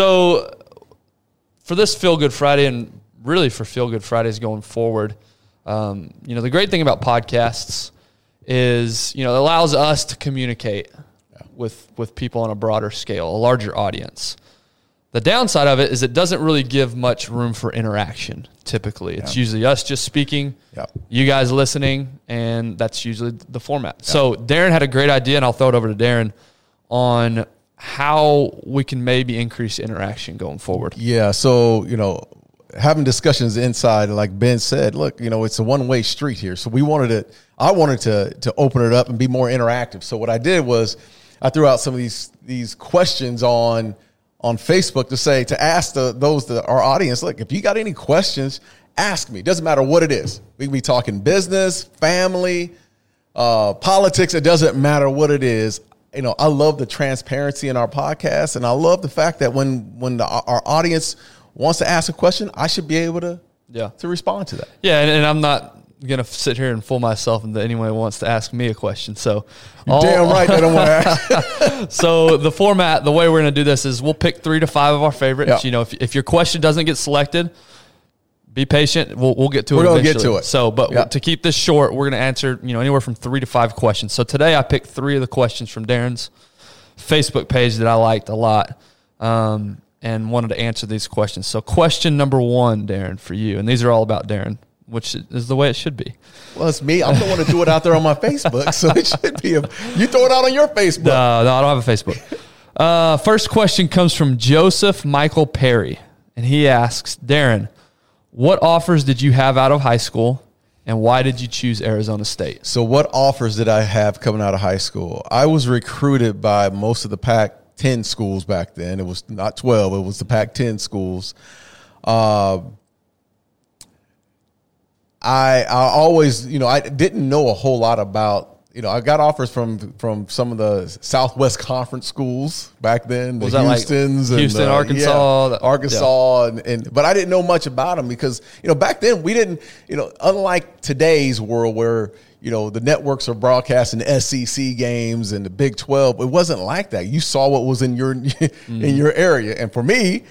So for this Feel Good Friday and really for Feel Good Fridays going forward, um, you know, the great thing about podcasts is, you know, it allows us to communicate with with people on a broader scale, a larger audience. The downside of it is it doesn't really give much room for interaction. Typically, it's usually us just speaking, you guys listening, and that's usually the format. So Darren had a great idea, and I'll throw it over to Darren on how we can maybe increase interaction going forward. Yeah. So, you know, having discussions inside, like Ben said, look, you know, it's a one way street here. So we wanted to, I wanted to, to open it up and be more interactive. So what I did was I threw out some of these, these questions on, on Facebook to say, to ask the, those that our audience, look, if you got any questions, ask me. Doesn't matter what it is. We can be talking business, family, uh, politics. It doesn't matter what it is. You know, I love the transparency in our podcast, and I love the fact that when when the, our audience wants to ask a question, I should be able to Yeah. to respond to that. Yeah, and, and I'm not gonna sit here and fool myself and that anyone wants to ask me a question. So, all- Damn right, they don't want to ask. so the format, the way we're going to do this is we'll pick three to five of our favorites. Yeah. You know, if, if your question doesn't get selected, be patient. We'll, we'll get to We're it. gonna get to it. So, but Yeah. to keep this short, we're going to answer you know anywhere from three to five questions. So today I picked three of the questions from Darren's Facebook page that I liked a lot. Um, and wanted to answer these questions. So, question number one, Darren, for you, and these are all about Darren, which is the way it should be. Well, it's me. I'm the one to do it out there on my Facebook, so it should be. A, you throw it out on your Facebook. No, no, I don't have a Facebook. Uh, first question comes from Joseph Michael Perry, and he asks, Darren, what offers did you have out of high school, and why did you choose Arizona State? So, what offers did I have coming out of high school? I was recruited by most of the Pac 10 schools back then. It was not 12, it was the Pac 10 schools. Uh, I, I always, you know, I didn't know a whole lot about, you know, I got offers from from some of the Southwest Conference schools back then, the Was that like Houston's, and Houston, Arkansas, yeah, the- Arkansas, and, and but I didn't know much about them because you know back then we didn't, you know, unlike today's world where you know the networks are broadcasting SEC games and the Big Twelve, it wasn't like that. You saw what was in your in your area, and for me.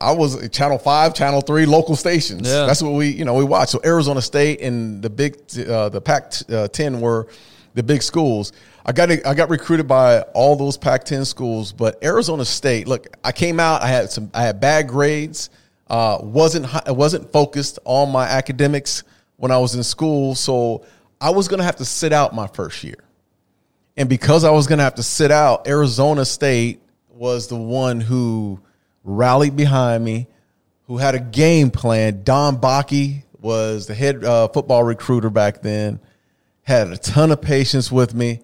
I was Channel Five, Channel Three, local stations. Yeah. That's what we, you know, we watched. So Arizona State and the big, uh, the Pac-10 were the big schools. I got I got recruited by all those Pac-10 schools, but Arizona State. Look, I came out. I had some. I had bad grades. Uh, wasn't I wasn't focused on my academics when I was in school, so I was gonna have to sit out my first year. And because I was to have to sit out, Arizona State was the one who rallied behind me, who had a game plan. Don Bakke was the head uh, football recruiter back then, had a ton of patience with me,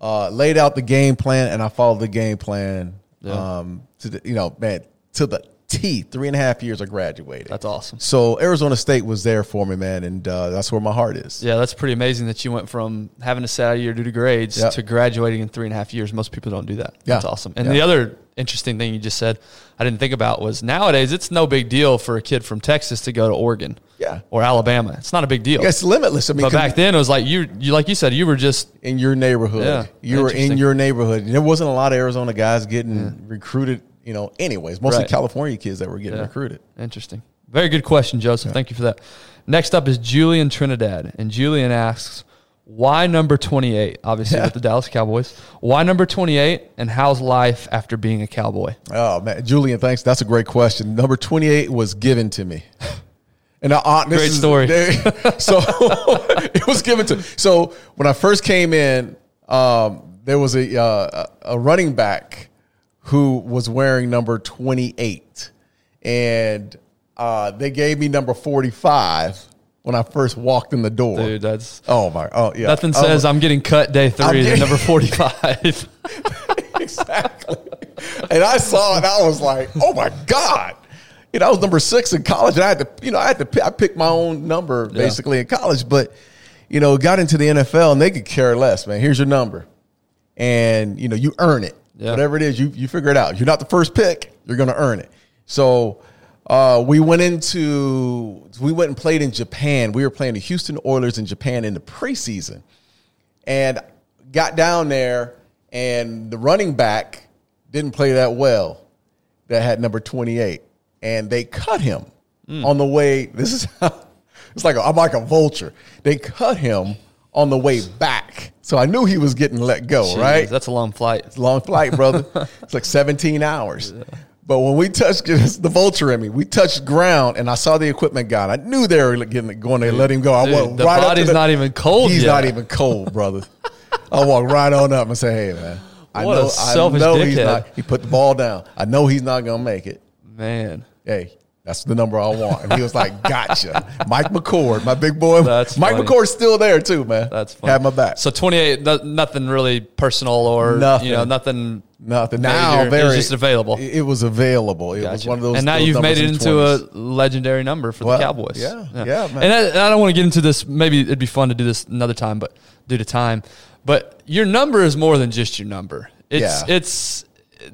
uh, laid out the game plan, and I followed the game plan. Um, to the, you know, man, to the T. Three and a half years I graduated. That's awesome. So Arizona State was there for me, man, and uh, that's where my heart is. Yeah, that's pretty amazing that you went from having to sit out a year due to grades Yep. to graduating in three and a half years. Most people don't do that. Yeah. That's awesome. And Yeah. the other interesting thing you just said, I didn't think about was nowadays it's no big deal for a kid from Texas to go to Oregon. Yeah. Or Alabama. It's not a big deal. It's limitless. I mean, But back then it was like you, you like you said, you were just in your neighborhood. Yeah, you were in your neighborhood. And there wasn't a lot of Arizona guys getting recruited, you know, anyways. Mostly Right. California kids that were getting Yeah. recruited. Interesting. Very good question, Joseph. Thank you for that. Next up is Julian Trinidad. And Julian asks, why number 28? Obviously, Yeah. with the Dallas Cowboys. Why number 28? And how's life after being a Cowboy? Oh man, Julian, thanks. That's a great question. Number twenty-eight was given to me, and I, this Great is- story. so it was given to. So when I first came in, um, there was a uh, a running back who was wearing number twenty-eight, and uh, they gave me number forty-five when I first walked in the door. Dude, that's. Oh my! Oh yeah. Nothing Oh, says I'm getting cut day 3 getting- number 45. exactly. And I saw it. I was like, oh my god. You know, I was number six in college, and I had to, you know, I had to, pick, I picked my own number basically in college, but you know, got into the NFL, and they could care less, man. Here's your number, and you know, you earn it. Yeah. Whatever it is, you you figure it out. You're not the first pick, you're going to earn it. So. Uh, we went into we went and played in Japan. We were playing the Houston Oilers in Japan in the preseason, and got down there and the running back didn't play that well. that had number 28, and they cut him Hmm. on the way. This is how it's like i I'm like a vulture. They cut him on the way back, so I knew he was getting let go. Jeez, right, That's a long flight. it's a long flight, brother. it's like 17 hours. But when we touched the vulture in me, we touched ground, and I saw the equipment guy. I knew they were getting going to let him go. I Dude, the right body's the- not even cold He's yet. not even cold, brother. I walked right on up and say, "Hey, man, I What know, I know he's not." He put the ball down. I know he's not gonna make it. Man. Hey, that's the number I want. And he was like, "Gotcha." Mike McCord, my big boy. That's Mike funny. McCord's still there too, man. That's funny. Have my back. So 28, no, nothing really personal or Nothing. you know nothing. Nothing. major. Now, It was very just available. It, was available. It was one of those. and now you've made it in into 20s. a legendary number for Well, the Cowboys. yeah, yeah, man. And I, and I don't want to get into this. Maybe it'd be fun to do this another time, but due to time. But your number is more than just your number. It's Yeah. it's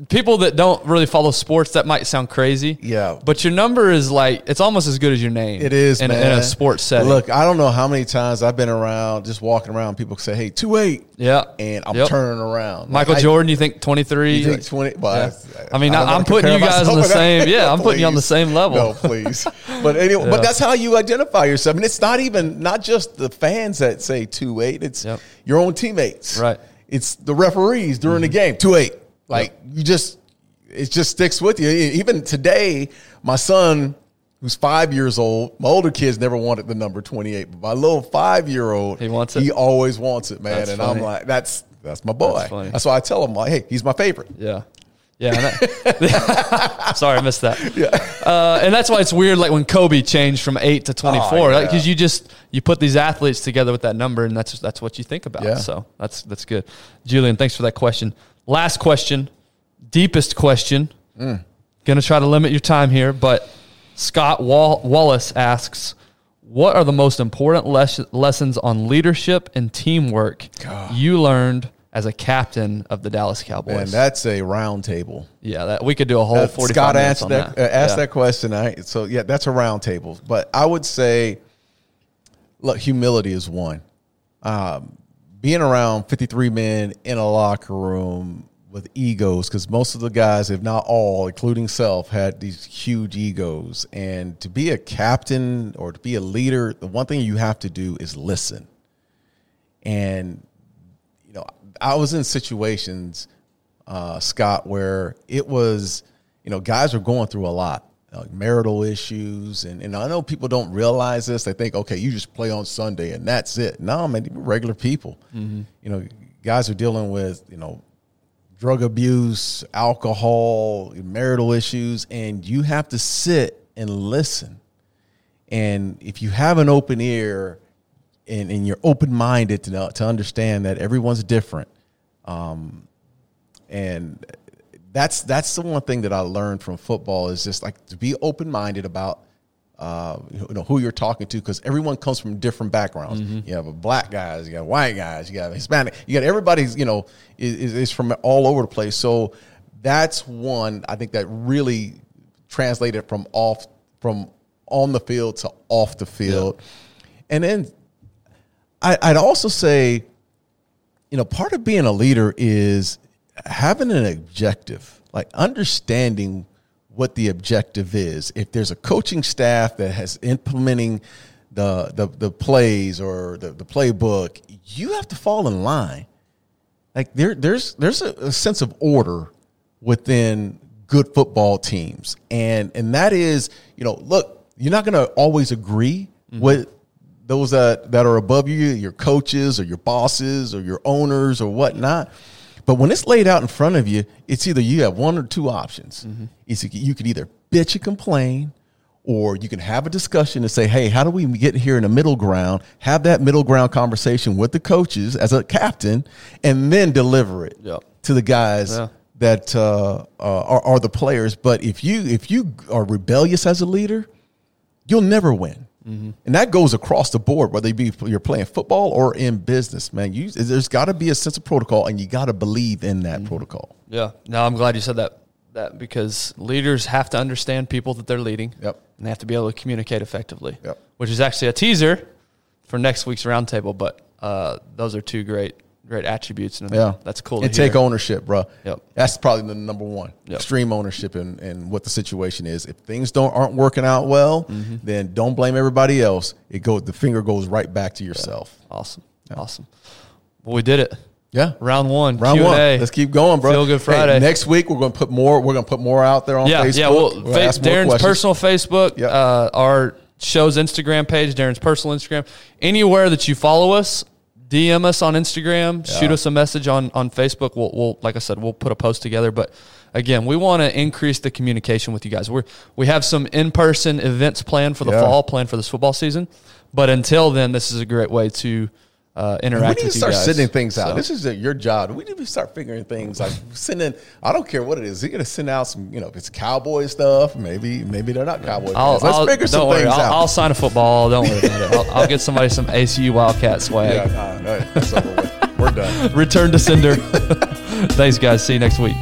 people that don't really follow sports. That might sound crazy. Yeah. But your number is like it's almost as good as your name. It is in, a, in a sports setting. Look, I don't know how many times I've been around, just walking around. People say, "Hey, two eight, Yeah. and I'm Yep. turning around. Michael Like, I- Jordan, you think twenty three? You think twenty? Well, Yeah. I mean, don't I- I'm putting you guys on the same- yeah, I'm putting you on the same level. No, please. But anyway, but that's how you identify yourself, and it's not even not just the fans that say two eight. It's Yep. your own teammates. Right. It's the referees during the mm-hmm. game. Two eight. Like you just, it just sticks with you. Even today, my son. Who's five years old? My older kids never wanted the number twenty-eight, but my little five-year-old, He wants it? He always wants it, man. That's and funny. I'm like, that's that's my boy. That's funny. That's why I tell him, like, hey, he's my favorite. Yeah. Yeah. that- sorry, I missed that. Yeah. Uh, and that's why it's weird, like when Kobe changed from eight to 24, Oh, yeah. because you just, you put these athletes together with that number and that's, that's what you think about. Yeah. So that's, that's good. Julian, thanks for that question. Last question, deepest question. Mm. Going to try to limit your time here, but Scott Wall- Wallace asks, what are the most important les- lessons on leadership and teamwork you learned as a captain of the Dallas Cowboys? And that's a round table. Yeah, that we could do a whole Uh, forty-five Scott asked that, that. Uh, asked Yeah. that question. I, so yeah, that's a round table. But I would say, look, humility is one. Um, being around 53 men in a locker room with egos, because most of the guys, if not all, including self, had these huge egos. And to be a captain or to be a leader, the one thing you have to do is listen. And you know, I was in situations, uh, Scott, where it was, you know, guys were going through a lot, marital issues, and, and I know people don't realize this. They think, okay, you just play on Sunday and that's it. No, man, regular people. You know, guys are dealing with, you know, drug abuse, alcohol, marital issues, and you have to sit and listen. And if you have an open ear and, and you're open minded to, to understand that everyone's different, um, and that's that's the one thing that I learned from football is just like to be open minded about uh, you know who you're talking to because everyone comes from different backgrounds. You have a black guys, you got white guys, you got Hispanic, you got everybody's you know is, is- is from all over the place. So that's one I think that really translated from off from on the field to off the field, and then I, I'd also say you know, part of being a leader is having an objective, like understanding what the objective is. If there's a coaching staff that has implementing the the, the plays or the, the playbook, you have to fall in line. Like there there's there's a, a sense of order within good football teams. And and that is, you know, look, you're not gonna always agree mm-hmm. with those that, that are above you, your coaches or your bosses or your owners or whatnot. But when it's laid out in front of you, it's either you have one or two options. It's you could either bitch and complain, or you can have a discussion and say, "Hey, how do we get here in a middle ground? Have that middle ground conversation with the coaches as a captain, and then deliver it Yep. to the guys Yeah. that uh, uh, are, are the players. But if you if you are rebellious as a leader, you'll never win. And that goes across the board, whether you be you're playing football or in business, man. You, there's got to be a sense of protocol, and you got to believe in that protocol. Yeah. No, I'm glad you said that. That because leaders have to understand people that they're leading. Yep. And they have to be able to communicate effectively. Yep. Which is actually a teaser for next week's roundtable. But uh, those are two great, great attributes, and Yeah, that's cool. And to hear. take ownership, bro. Yep. That's probably the number one. Yep. Extreme ownership and and what the situation is. If things don't aren't working out well, Mm-hmm. then don't blame everybody else. It goes the finger goes right back to yourself. Awesome, awesome. Well, we did it. Yeah. Round one, Round Q&A. one. Let's keep going, bro. Feel Good Hey, Friday. next week we're going to put more. We're going to put more out there on yeah, Facebook. yeah. We'll fa- Darren's personal Facebook, Yep. uh, our show's Instagram page, Darren's personal Instagram. Anywhere that you follow us, DM us on Instagram, shoot us a message on on Facebook. We'll, we'll like I said, we'll put a post together. But again, we want to increase the communication with you guys. We're we have some in person events planned for the Yeah. fall, planned for this football season. But until then, this is a great way to uh, We need to start guys. sending things out. So- This is uh, your job. We need to start figuring things like sending. I don't care what it is. You're gonna send out some. You know, if it's cowboy stuff, maybe maybe they're not cowboy. I'll. Let's I'll- figure some worry, things I'll, out. I'll sign a football. Don't worry about it. I'll, I'll get somebody some ACU Wildcat swag. yeah, nah, no, that's over with. We're done. Return to sender. Thanks, guys. See you next week.